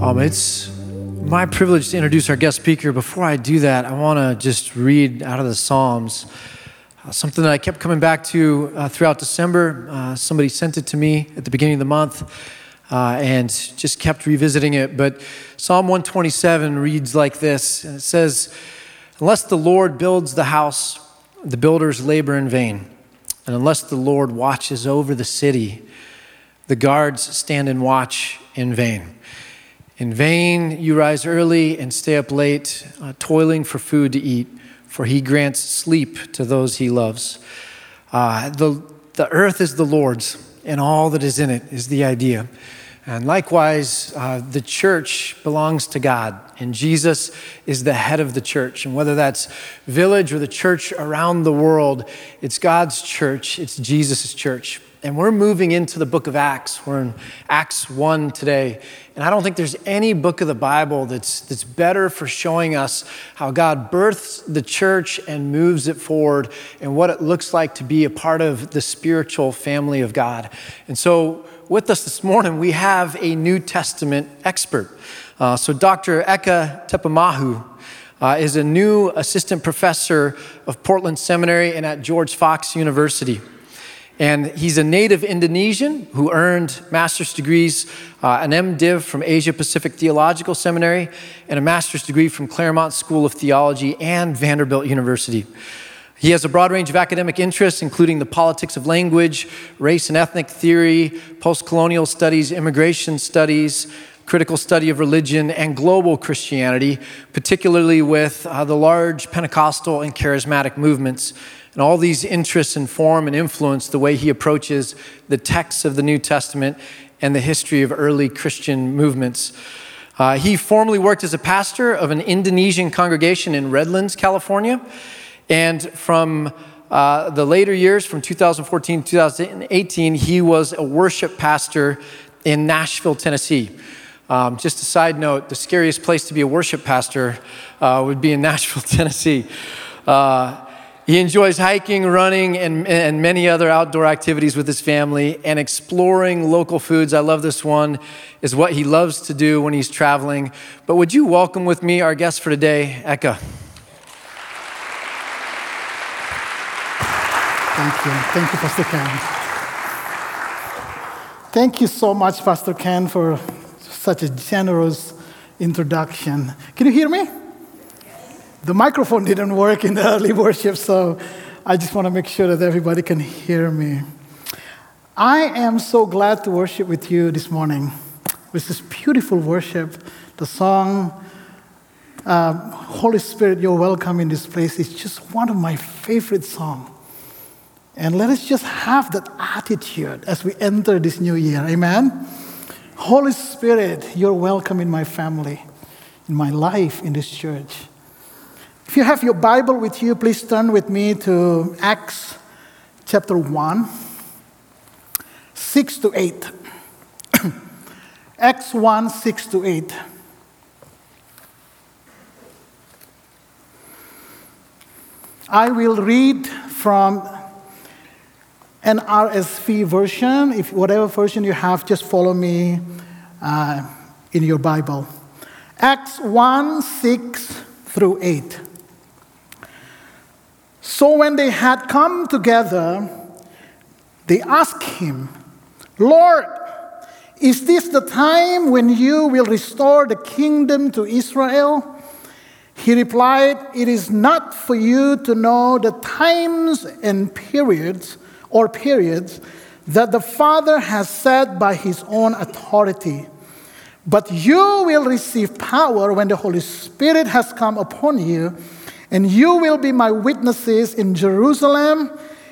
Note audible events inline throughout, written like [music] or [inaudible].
Um, it's my privilege to introduce our guest speaker. Before I do that, I want to just read out of the Psalms uh, something that I kept coming back to uh, throughout December. Uh, somebody sent it to me at the beginning of the month uh, and just kept revisiting it. But Psalm 127 reads like this and it says, Unless the Lord builds the house, the builders labor in vain. And unless the Lord watches over the city, the guards stand and watch in vain. In vain you rise early and stay up late, uh, toiling for food to eat, for he grants sleep to those he loves. Uh, the, the earth is the Lord's, and all that is in it is the idea. And likewise, uh, the church belongs to God, and Jesus is the head of the church. And whether that's village or the church around the world, it's God's church, it's Jesus' church. And we're moving into the book of Acts. We're in Acts 1 today. And I don't think there's any book of the Bible that's, that's better for showing us how God births the church and moves it forward and what it looks like to be a part of the spiritual family of God. And so, with us this morning, we have a New Testament expert. Uh, so, Dr. Eka Tupamahu uh, is a new assistant professor of Portland Seminary and at George Fox University. And he's a native Indonesian who earned master's degrees, uh, an MDiv from Asia Pacific Theological Seminary, and a master's degree from Claremont School of Theology and Vanderbilt University. He has a broad range of academic interests, including the politics of language, race and ethnic theory, post colonial studies, immigration studies, critical study of religion, and global Christianity, particularly with uh, the large Pentecostal and charismatic movements and all these interests inform and influence the way he approaches the texts of the New Testament and the history of early Christian movements. Uh, he formerly worked as a pastor of an Indonesian congregation in Redlands, California. And from uh, the later years, from 2014 to 2018, he was a worship pastor in Nashville, Tennessee. Um, just a side note the scariest place to be a worship pastor uh, would be in [laughs] Nashville, Tennessee. Uh, he enjoys hiking, running, and, and many other outdoor activities with his family and exploring local foods. I love this one, is what he loves to do when he's traveling. But would you welcome with me our guest for today, Eka? Thank you. Thank you, Pastor Ken. Thank you so much, Pastor Ken, for such a generous introduction. Can you hear me? The microphone didn't work in the [laughs] early worship, so I just want to make sure that everybody can hear me. I am so glad to worship with you this morning with this beautiful worship. The song, uh, Holy Spirit, you're welcome in this place, is just one of my favorite songs. And let us just have that attitude as we enter this new year. Amen? Holy Spirit, you're welcome in my family, in my life, in this church. If you have your Bible with you, please turn with me to Acts chapter 1, 6 to 8. [clears throat] Acts 1, 6 to 8. I will read from an RSV version. If whatever version you have, just follow me uh, in your Bible. Acts 1, 6 through 8. So when they had come together, they asked him, Lord, is this the time when you will restore the kingdom to Israel? He replied, It is not for you to know the times and periods or periods that the Father has set by his own authority. But you will receive power when the Holy Spirit has come upon you and you will be my witnesses in Jerusalem,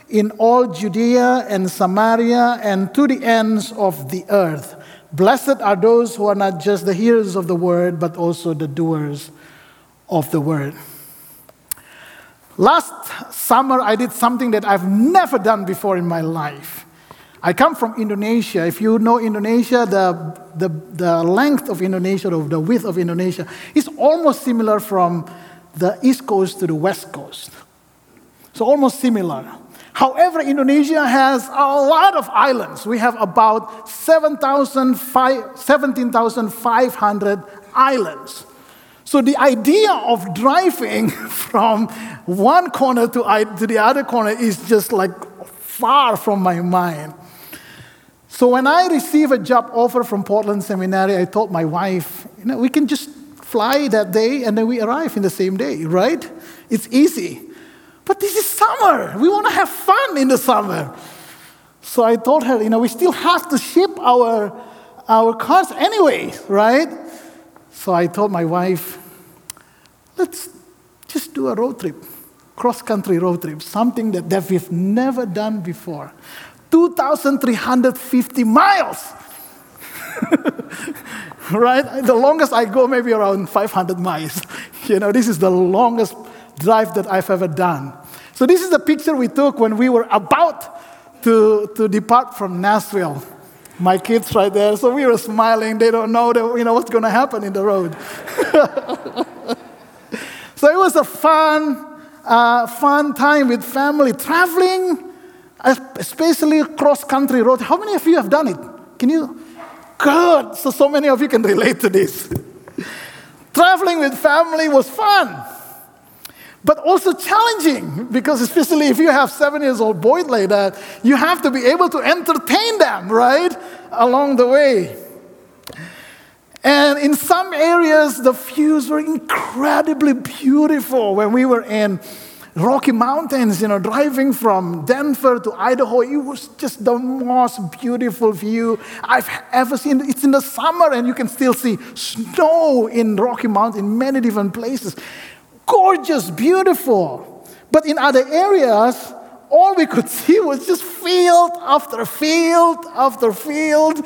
in all Judea and Samaria, and to the ends of the earth. Blessed are those who are not just the hearers of the word, but also the doers of the word. Last summer, I did something that I've never done before in my life. I come from Indonesia. If you know Indonesia, the, the, the length of Indonesia, or the width of Indonesia, is almost similar from the East Coast to the West Coast. So almost similar. However, Indonesia has a lot of islands. We have about 17,500 islands. So the idea of driving [laughs] from one corner to, to the other corner is just like far from my mind. So when I received a job offer from Portland Seminary, I told my wife, you know, we can just fly that day and then we arrive in the same day, right? It's easy. But this is summer. We want to have fun in the summer. So I told her, you know, we still have to ship our, our cars anyway, right? So I told my wife, let's just do a road trip, cross country road trip, something that, that we've never done before. 2,350 miles. [laughs] [laughs] right? The longest I go, maybe around 500 miles. [laughs] You know, this is the longest drive that I've ever done. So, this is the picture we took when we were about to, to depart from Nashville. My kids right there. So, we were smiling. They don't know, that, you know what's going to happen in the road. [laughs] so, it was a fun, uh, fun time with family traveling especially cross country road. How many of you have done it? Can you? Good. So, so many of you can relate to this. Traveling with family was fun, but also challenging because, especially if you have seven years old boys like that, you have to be able to entertain them, right? Along the way. And in some areas, the views were incredibly beautiful when we were in Rocky Mountains, you know, driving from Denver to Idaho, it was just the most beautiful view I've ever seen. It's in the summer and you can still see snow in Rocky Mountains in many different places. Gorgeous, beautiful. But in other areas, all we could [laughs] see was just field after field after field.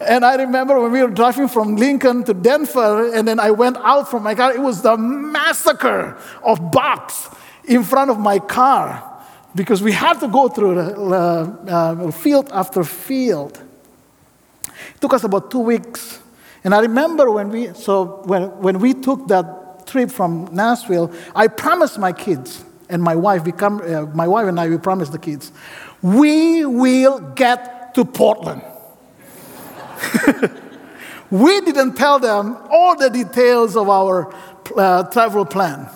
And I remember when we were driving from Lincoln to Denver, and then I went out from my car, it was the massacre of bugs in front of my car because we had to go through uh, field after field. It took us about two weeks. And I remember when we, so when, when we took that trip from Nashville, I promised my kids and my wife, we come, uh, my wife and I, we promised the kids, we will get to Portland. [laughs] we didn't tell them all the details of our uh, travel plan.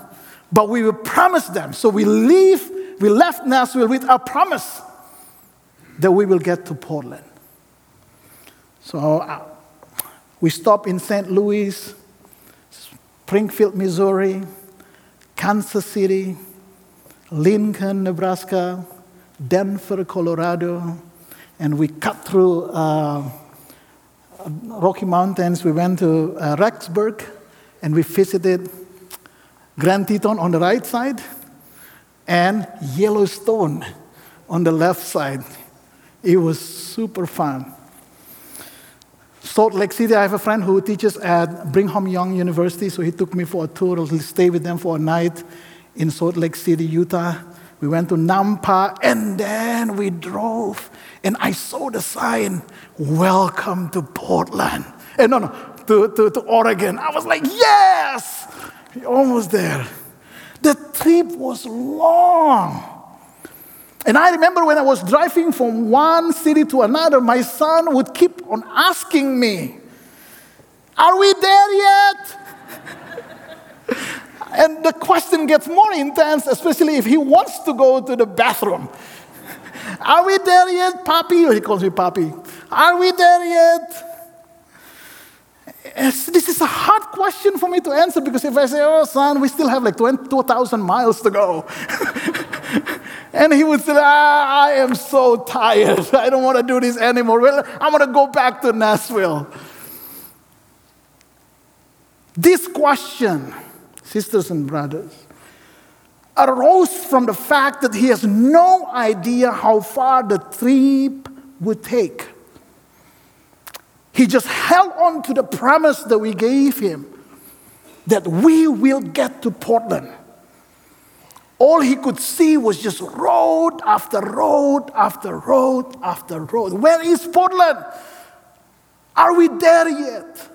But we will promise them. So we leave, we left Nashville with a promise that we will get to Portland. So uh, we stop in St. Louis, Springfield, Missouri, Kansas City, Lincoln, Nebraska, Denver, Colorado, and we cut through uh, Rocky Mountains. We went to uh, Rexburg and we visited Grand Teton on the right side, and Yellowstone on the left side. It was super fun. Salt Lake City, I have a friend who teaches at Brigham Young University, so he took me for a tour to stay with them for a night in Salt Lake City, Utah. We went to Nampa, and then we drove, and I saw the sign, Welcome to Portland. And no, no, to, to, to Oregon. I was like, Yes! Almost there. The trip was long. And I remember when I was driving from one city to another, my son would keep on asking me, Are we there yet? [laughs] and the question gets more intense, especially if he wants to go to the bathroom. Are we there yet, Papi? He calls me Papi. Are we there yet? This is a hard question for me to answer because if I say, oh, son, we still have like 2,000 miles to go. [laughs] and he would say, ah, I am so tired. I don't want to do this anymore. Well, I'm going to go back to Nashville. This question, sisters and brothers, arose from the fact that he has no idea how far the trip would take. He just held on to the promise that we gave him that we will get to Portland. All he could see was just road after road after road after road. Where is Portland? Are we there yet?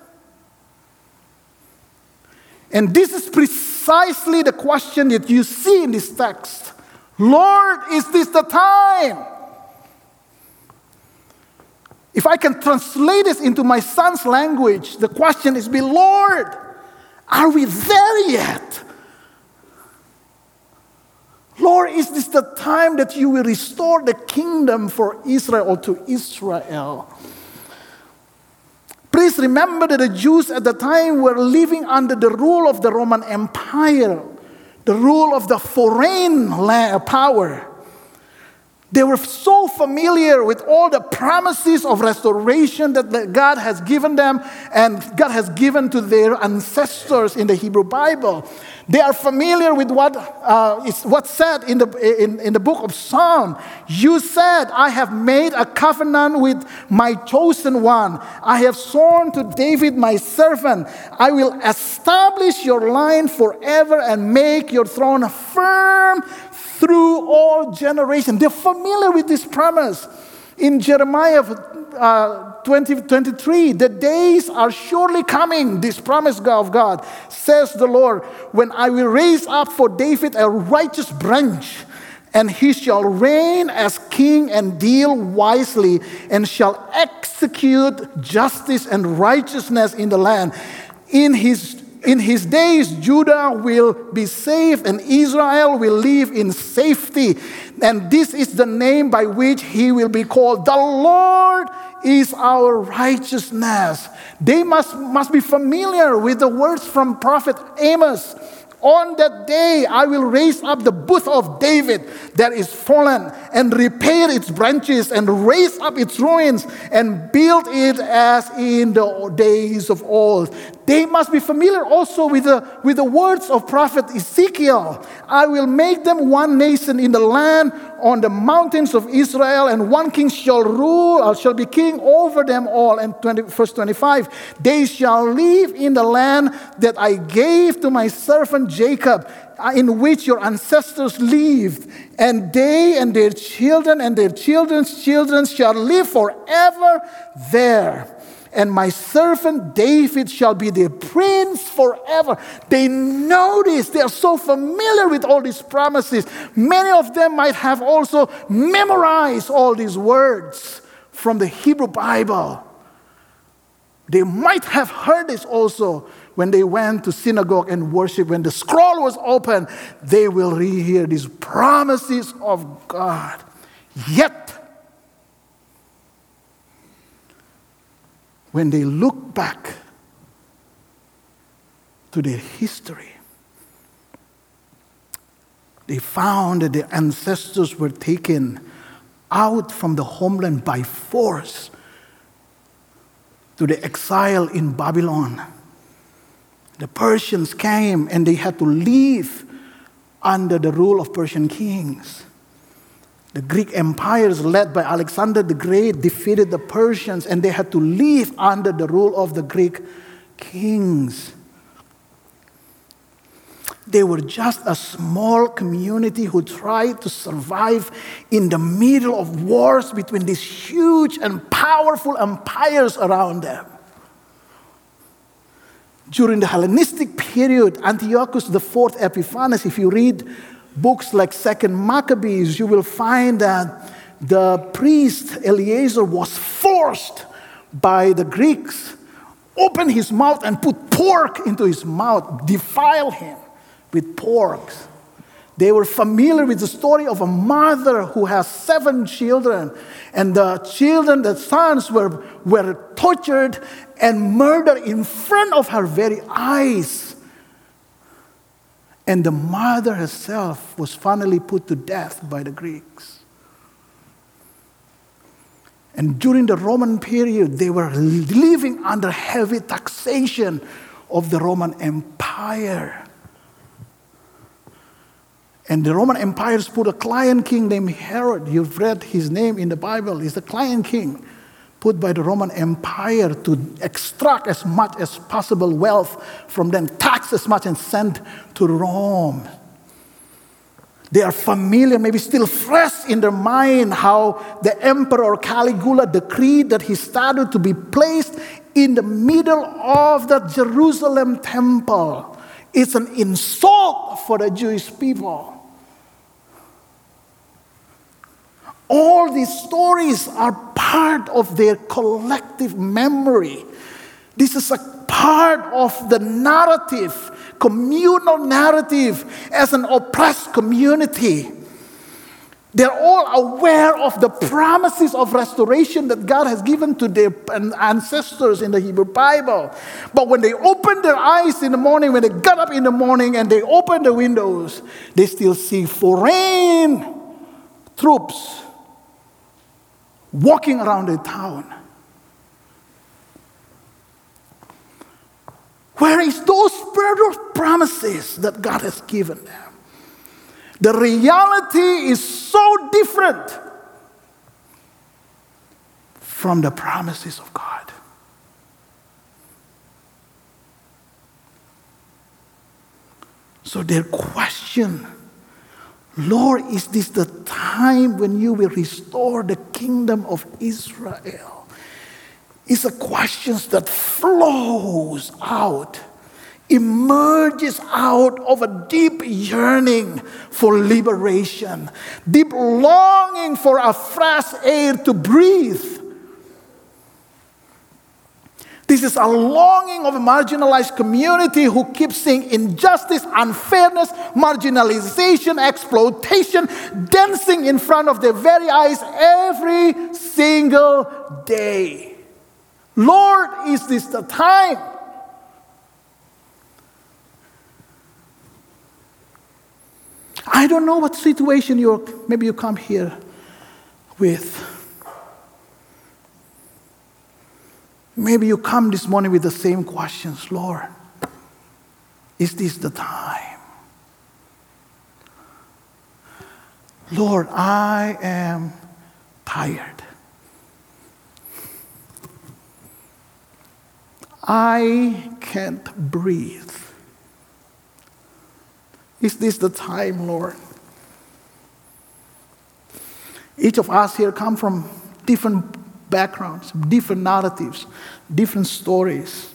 And this is precisely the question that you see in this text Lord, is this the time? If I can translate this into my son's language, the question is, be Lord, are we there yet? Lord, is this the time that you will restore the kingdom for Israel to Israel? Please remember that the Jews at the time were living under the rule of the Roman Empire, the rule of the foreign power. They were so familiar with all the promises of restoration that God has given them and God has given to their ancestors in the Hebrew Bible. They are familiar with what uh, is what's said in the, in, in the book of Psalm. You said, I have made a covenant with my chosen one. I have sworn to David, my servant, I will establish your line forever and make your throne firm through all generations. They're familiar with this promise. In Jeremiah uh, 20, 23, the days are surely coming, this promise of God, says the Lord, when I will raise up for David a righteous branch, and he shall reign as king and deal wisely, and shall execute justice and righteousness in the land. In his in his days, Judah will be safe and Israel will live in safety. And this is the name by which he will be called. The Lord is our righteousness. They must, must be familiar with the words from prophet Amos. On that day, I will raise up the booth of David that is fallen and repair its branches and raise up its ruins and build it as in the days of old. They must be familiar also with the, with the words of prophet Ezekiel. I will make them one nation in the land on the mountains of Israel, and one king shall rule, or shall be king over them all. And 20, verse 25, they shall live in the land that I gave to my servant Jacob, uh, in which your ancestors lived, and they and their children and their children's children shall live forever there and my servant David shall be their prince forever. They know this. They are so familiar with all these promises. Many of them might have also memorized all these words from the Hebrew Bible. They might have heard this also when they went to synagogue and worship. When the scroll was open, they will rehear these promises of God. Yet, when they look back to their history, they found that their ancestors were taken out from the homeland by force to the exile in Babylon. The Persians came and they had to leave under the rule of Persian kings. The Greek empires, led by Alexander the Great, defeated the Persians and they had to live under the rule of the Greek kings. They were just a small community who tried to survive in the middle of wars between these huge and powerful empires around them. During the Hellenistic period, Antiochus IV Epiphanes, if you read books like Second Maccabees, you will find that the priest Eleazar was forced by the Greeks open his mouth and put pork into his mouth, defile him with pork. They were familiar with the story of a mother who has seven children, and the children, the sons, were, were tortured and murdered in front of her very eyes. And the mother herself was finally put to death by the Greeks. And during the Roman period, they were living under heavy taxation of the Roman Empire. And the Roman empires put a client king named Herod. You've read his name in the Bible. He's a client king put by the Roman Empire to extract as much as possible wealth from them, tax as much and send to Rome. They are familiar, maybe still fresh in their mind, how the Emperor Caligula decreed that his statue to be placed in the middle of the Jerusalem temple. It's an insult for the Jewish people. All these stories are part of their collective memory. This is a part of the narrative, communal narrative as an oppressed community. They're all aware of the promises of restoration that God has given to their ancestors in the Hebrew Bible. But when they open their eyes in the morning, when they got up in the morning and they open the windows, they still see foreign troops walking around the town. Where is those spiritual promises that God has given them? The reality is so different from the promises of God. So their question, Lord, is this the time when you will restore the kingdom of Israel? Is a question that flows out emerges out of a deep yearning for liberation, deep longing for a fresh air to breathe. This is a longing of a marginalized community who keeps seeing injustice, unfairness, marginalization, exploitation dancing in front of their very eyes every single day. Lord, is this the time? I don't know what situation you're, maybe you come here with. Maybe you come this morning with the same questions Lord, is this the time? Lord, I am tired. I can't breathe. Is this the time, Lord? Each of us here come from different backgrounds, different narratives, different stories.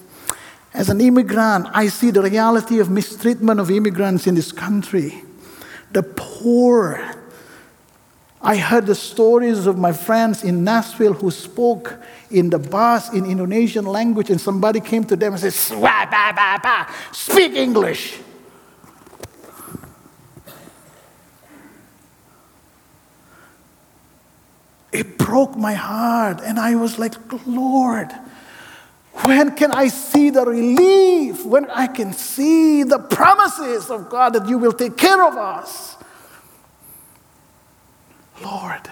As an immigrant, I see the reality of mistreatment of immigrants in this country. The poor. I heard the stories of my friends in Nashville who spoke in the bus in Indonesian language, and somebody came to them and said, Speak English. It broke my heart. And I was like, Lord, when can I see the relief? When I can see the promises of God that you will take care of us? Lord,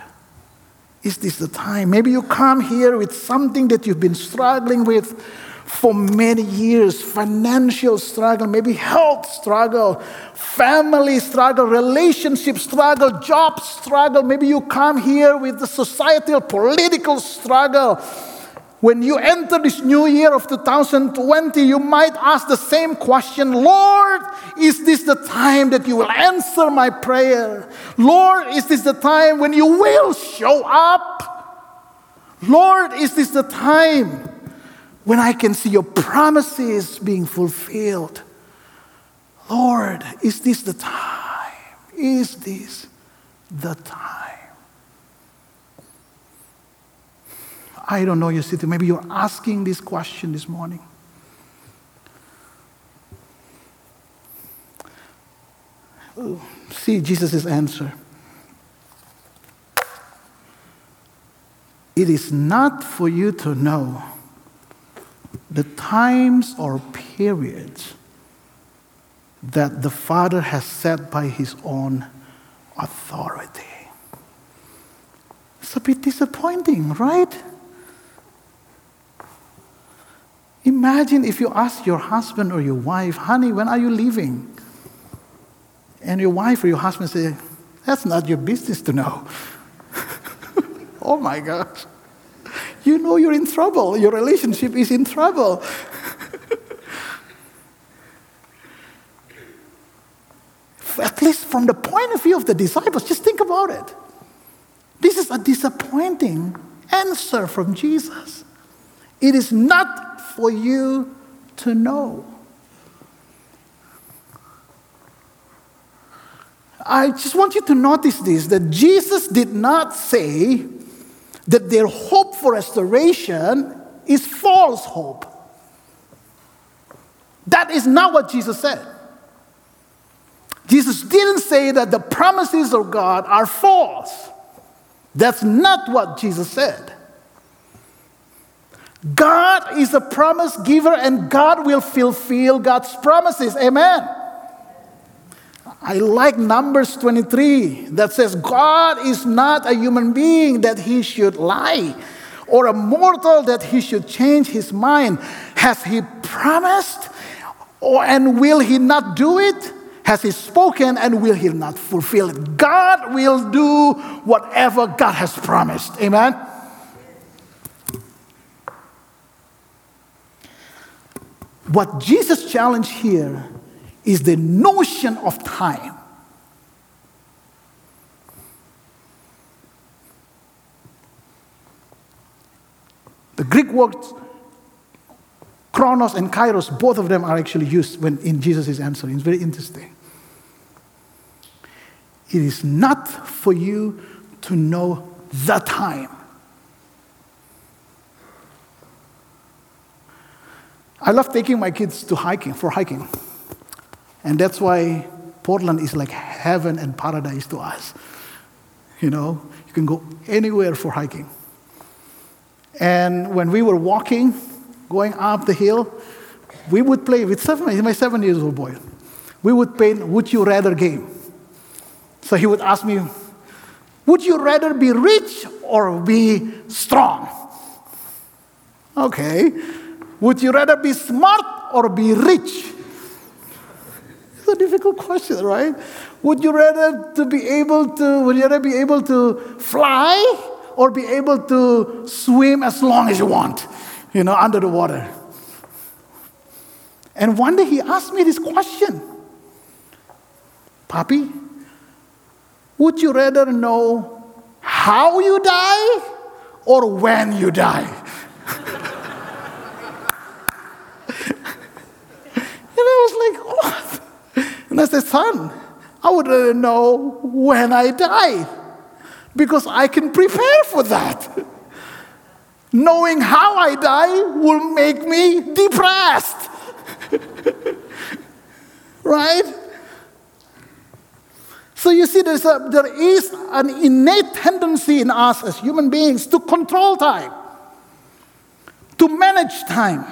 is this the time? Maybe you come here with something that you've been struggling with for many years financial struggle, maybe health struggle, family struggle, relationship struggle, job struggle. Maybe you come here with the societal, political struggle. When you enter this new year of 2020, you might ask the same question Lord, is this the time that you will answer my prayer? Lord, is this the time when you will show up? Lord, is this the time when I can see your promises being fulfilled. Lord, is this the time? Is this the time? I don't know your city. Maybe you're asking this question this morning. See Jesus' answer. It is not for you to know the times or periods that the Father has set by his own authority. It's a bit disappointing, right? Imagine if you ask your husband or your wife, honey, when are you leaving? And your wife or your husband say, that's not your business to know. [laughs] oh my gosh you know you're in trouble. Your relationship is in trouble. [laughs] At least from the point of view of the disciples, just think about it. This is a disappointing answer from Jesus. It is not for you to know. I just want you to notice this that Jesus did not say that their hope for restoration is false hope. That is not what Jesus said. Jesus didn't say that the promises of God are false. That's not what Jesus said. God is a promise giver and God will fulfill God's promises. Amen. I like Numbers 23 that says, God is not a human being that he should lie, or a mortal that he should change his mind. Has he promised, or, and will he not do it? Has he spoken, and will he not fulfill it? God will do whatever God has promised. Amen. What Jesus challenged here is the notion of time. The Greek words chronos and kairos, both of them are actually used when in Jesus' answer. It's very interesting. It is not for you to know the time. I love taking my kids to hiking for hiking. And that's why Portland is like heaven and paradise to us. You know, you can go anywhere for hiking. And when we were walking, going up the hill, we would play with seven, my seven years old boy. We would play Would You Rather game. So he would ask me, Would you rather be rich or be strong? Okay. Would you rather be smart or be rich? It's a difficult question, right? Would you rather to be able to would you rather be able to fly or be able to swim as long as you want, you know, under the water? And one day he asked me this question. Papi, would you rather know how you die or when you die? And I was like, what? And I would know when I die because I can prepare for that. Knowing how I die will make me depressed. [laughs] right? So you see, there's a, there is an innate tendency in us as human beings to control time, to manage time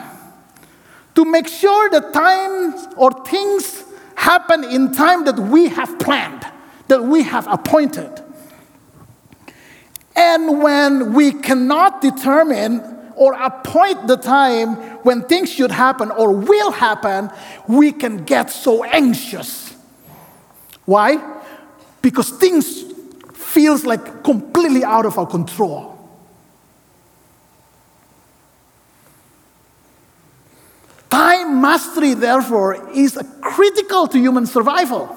to make sure that times or things happen in time that we have planned, that we have appointed. And when we cannot determine or appoint the time when things should happen or will happen, we can get so anxious. Why? Because things feels like completely out of our control. Time mastery, therefore, is critical to human survival.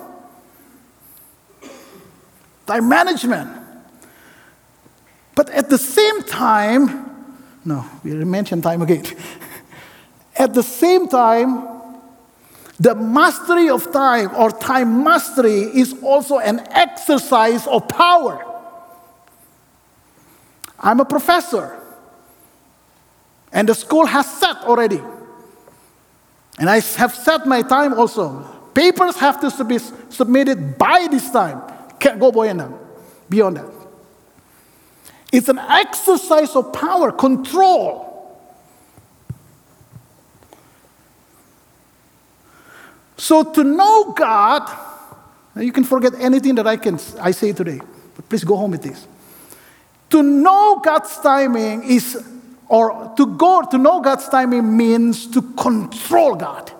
Time management. But at the same time, no, we mentioned time again. [laughs] at the same time, the mastery of time or time mastery is also an exercise of power. I'm a professor, and the school has set already and I have set my time also. Papers have to be submitted by this time. Can't go beyond Beyond that. It's an exercise of power, control. So to know God, you can forget anything that I can I say today, but please go home with this. To know God's timing is or to go to know God's timing means to control God.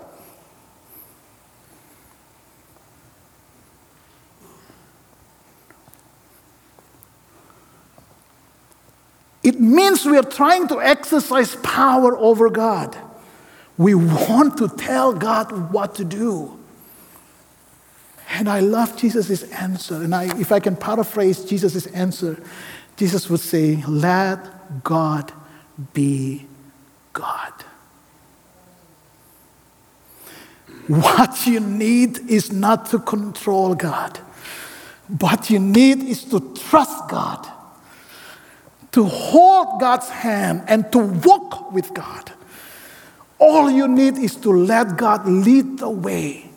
It means we are trying to exercise power over God. We want to tell God what to do. And I love Jesus' answer. And I, if I can paraphrase Jesus' answer, Jesus would say, Let God be God. What you need is not to control God. What you need is to trust God, to hold God's hand, and to walk with God. All you need is to let God lead the way.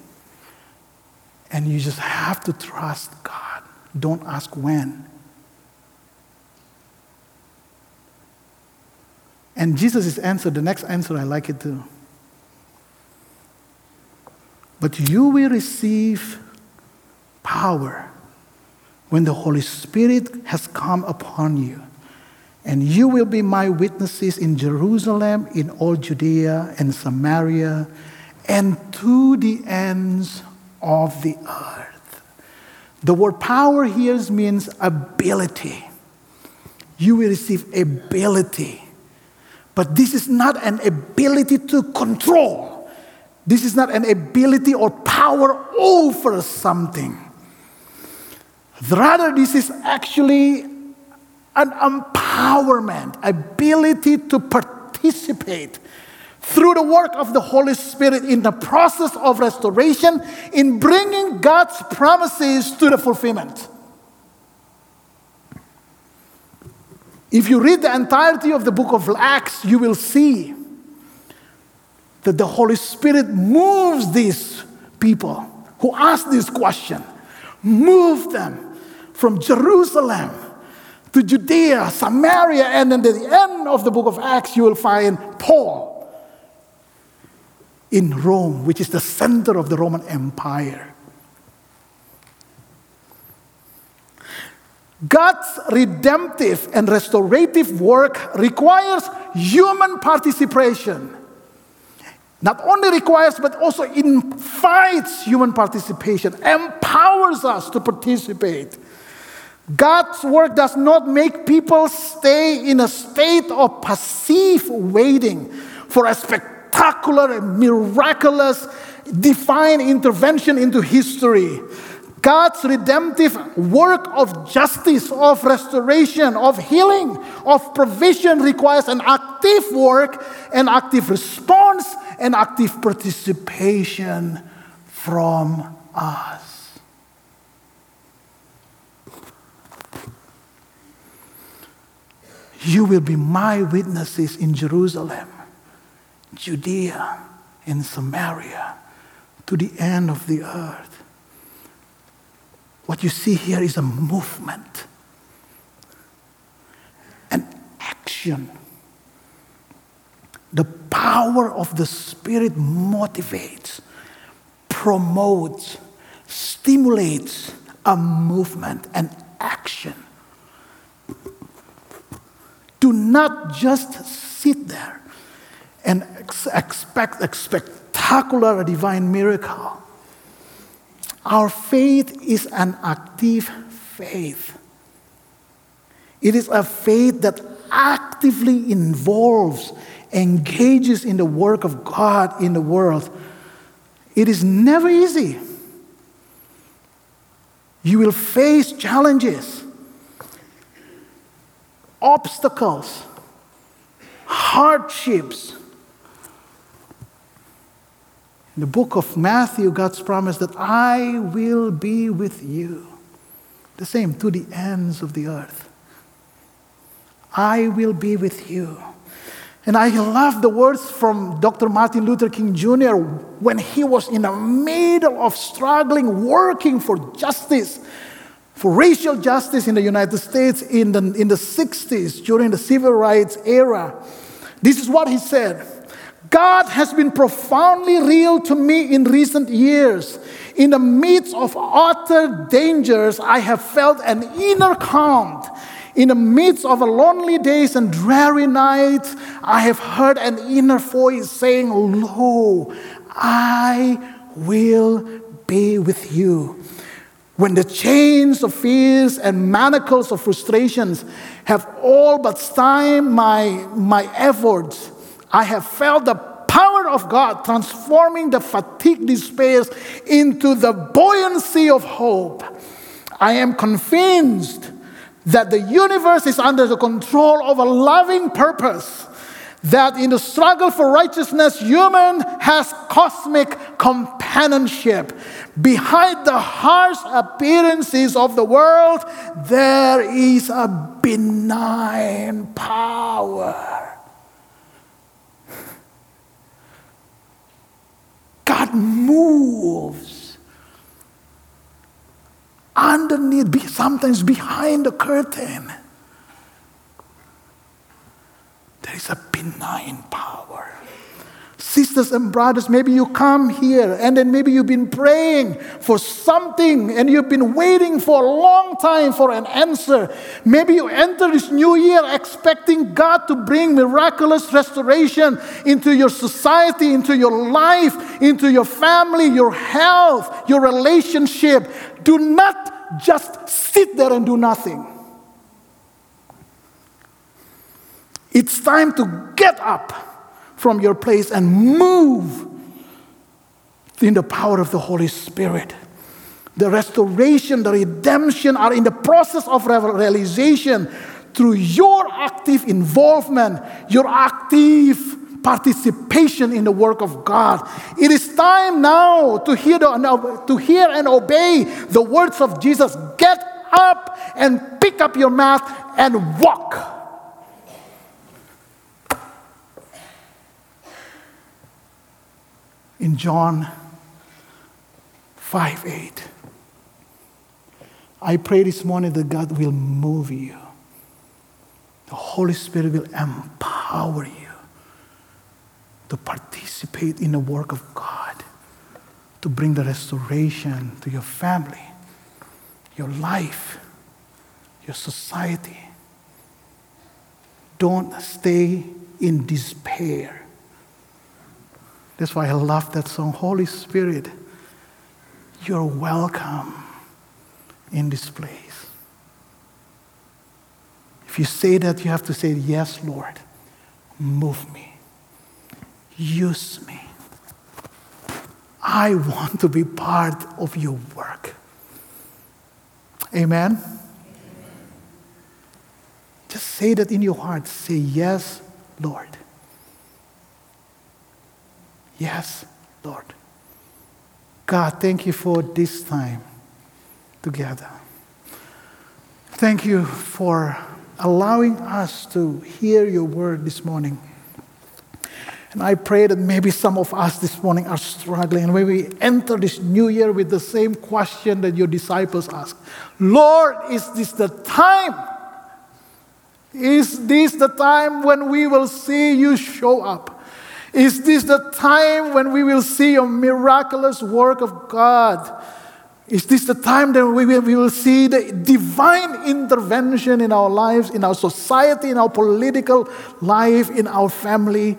And you just have to trust God. Don't ask when. And Jesus' answer, the next answer, I like it too. But you will receive power when the Holy Spirit has come upon you. And you will be my witnesses in Jerusalem, in all Judea and Samaria, and to the ends of the earth. The word power here means ability. You will receive ability. But this is not an ability to control. This is not an ability or power over something. Rather, this is actually an empowerment, ability to participate through the work of the Holy Spirit in the process of restoration, in bringing God's promises to the fulfillment. If you read the entirety of the book of Acts, you will see that the Holy Spirit moves these people who ask this question, move them from Jerusalem to Judea, Samaria, and then at the end of the book of Acts, you will find Paul in Rome, which is the center of the Roman Empire. God's redemptive and restorative work requires human participation. Not only requires, but also invites human participation, empowers us to participate. God's work does not make people stay in a state of passive waiting for a spectacular and miraculous divine intervention into history. God's redemptive work of justice, of restoration, of healing, of provision requires an active work, an active response, and active participation from us. You will be my witnesses in Jerusalem, Judea, and Samaria to the end of the earth. What you see here is a movement, an action. The power of the Spirit motivates, promotes, stimulates a movement, an action. Do not just sit there and ex- expect a spectacular divine miracle. Our faith is an active faith. It is a faith that actively involves, engages in the work of God in the world. It is never easy. You will face challenges, obstacles, hardships. In the book of Matthew, God's promise that I will be with you. The same to the ends of the earth. I will be with you. And I love the words from Dr. Martin Luther King Jr. when he was in the middle of struggling, working for justice, for racial justice in the United States in the, in the 60s during the civil rights era. This is what he said God has been profoundly real to me in recent years. In the midst of utter dangers, I have felt an inner calm. In the midst of lonely days and dreary nights, I have heard an inner voice saying, Lo, I will be with you. When the chains of fears and manacles of frustrations have all but stymied my, my efforts, I have felt the power of God transforming the fatigue despairs into the buoyancy of hope. I am convinced that the universe is under the control of a loving purpose. That in the struggle for righteousness, human has cosmic companionship. Behind the harsh appearances of the world, there is a benign power. God moves underneath, sometimes behind the curtain. There is a benign power. Sisters and brothers, maybe you come here and then maybe you've been praying for something and you've been waiting for a long time for an answer. Maybe you enter this new year expecting God to bring miraculous restoration into your society, into your life, into your family, your health, your relationship. Do not just sit there and do nothing. It's time to get up from your place and move in the power of the Holy Spirit. The restoration, the redemption are in the process of realization through your active involvement, your active participation in the work of God. It is time now to hear, the, to hear and obey the words of Jesus. Get up and pick up your mat and walk. In John 5 8. I pray this morning that God will move you. The Holy Spirit will empower you to participate in the work of God, to bring the restoration to your family, your life, your society. Don't stay in despair. That's why I love that song. Holy Spirit, you're welcome in this place. If you say that, you have to say, Yes, Lord, move me, use me. I want to be part of your work. Amen? Just say that in your heart. Say, Yes, Lord. Yes, Lord. God, thank you for this time together. Thank you for allowing us to hear your word this morning. And I pray that maybe some of us this morning are struggling, and when we enter this new year with the same question that your disciples asked Lord, is this the time? Is this the time when we will see you show up? Is this the time when we will see a miraculous work of God? Is this the time that we will, we will see the divine intervention in our lives, in our society, in our political life, in our family,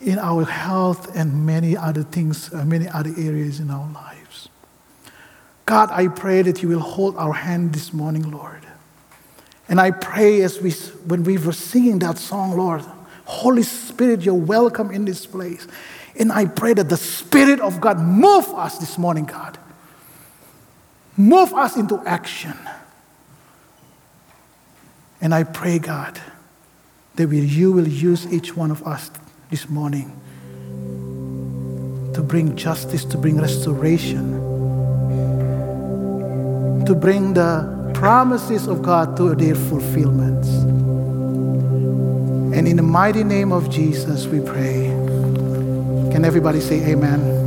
in our health, and many other things, uh, many other areas in our lives? God, I pray that you will hold our hand this morning, Lord. And I pray as we, when we were singing that song, Lord, Holy Spirit, you're welcome in this place. And I pray that the Spirit of God move us this morning, God. Move us into action. And I pray, God, that you will use each one of us this morning to bring justice, to bring restoration, to bring the promises of God to their fulfillments. And in the mighty name of Jesus, we pray. Can everybody say amen?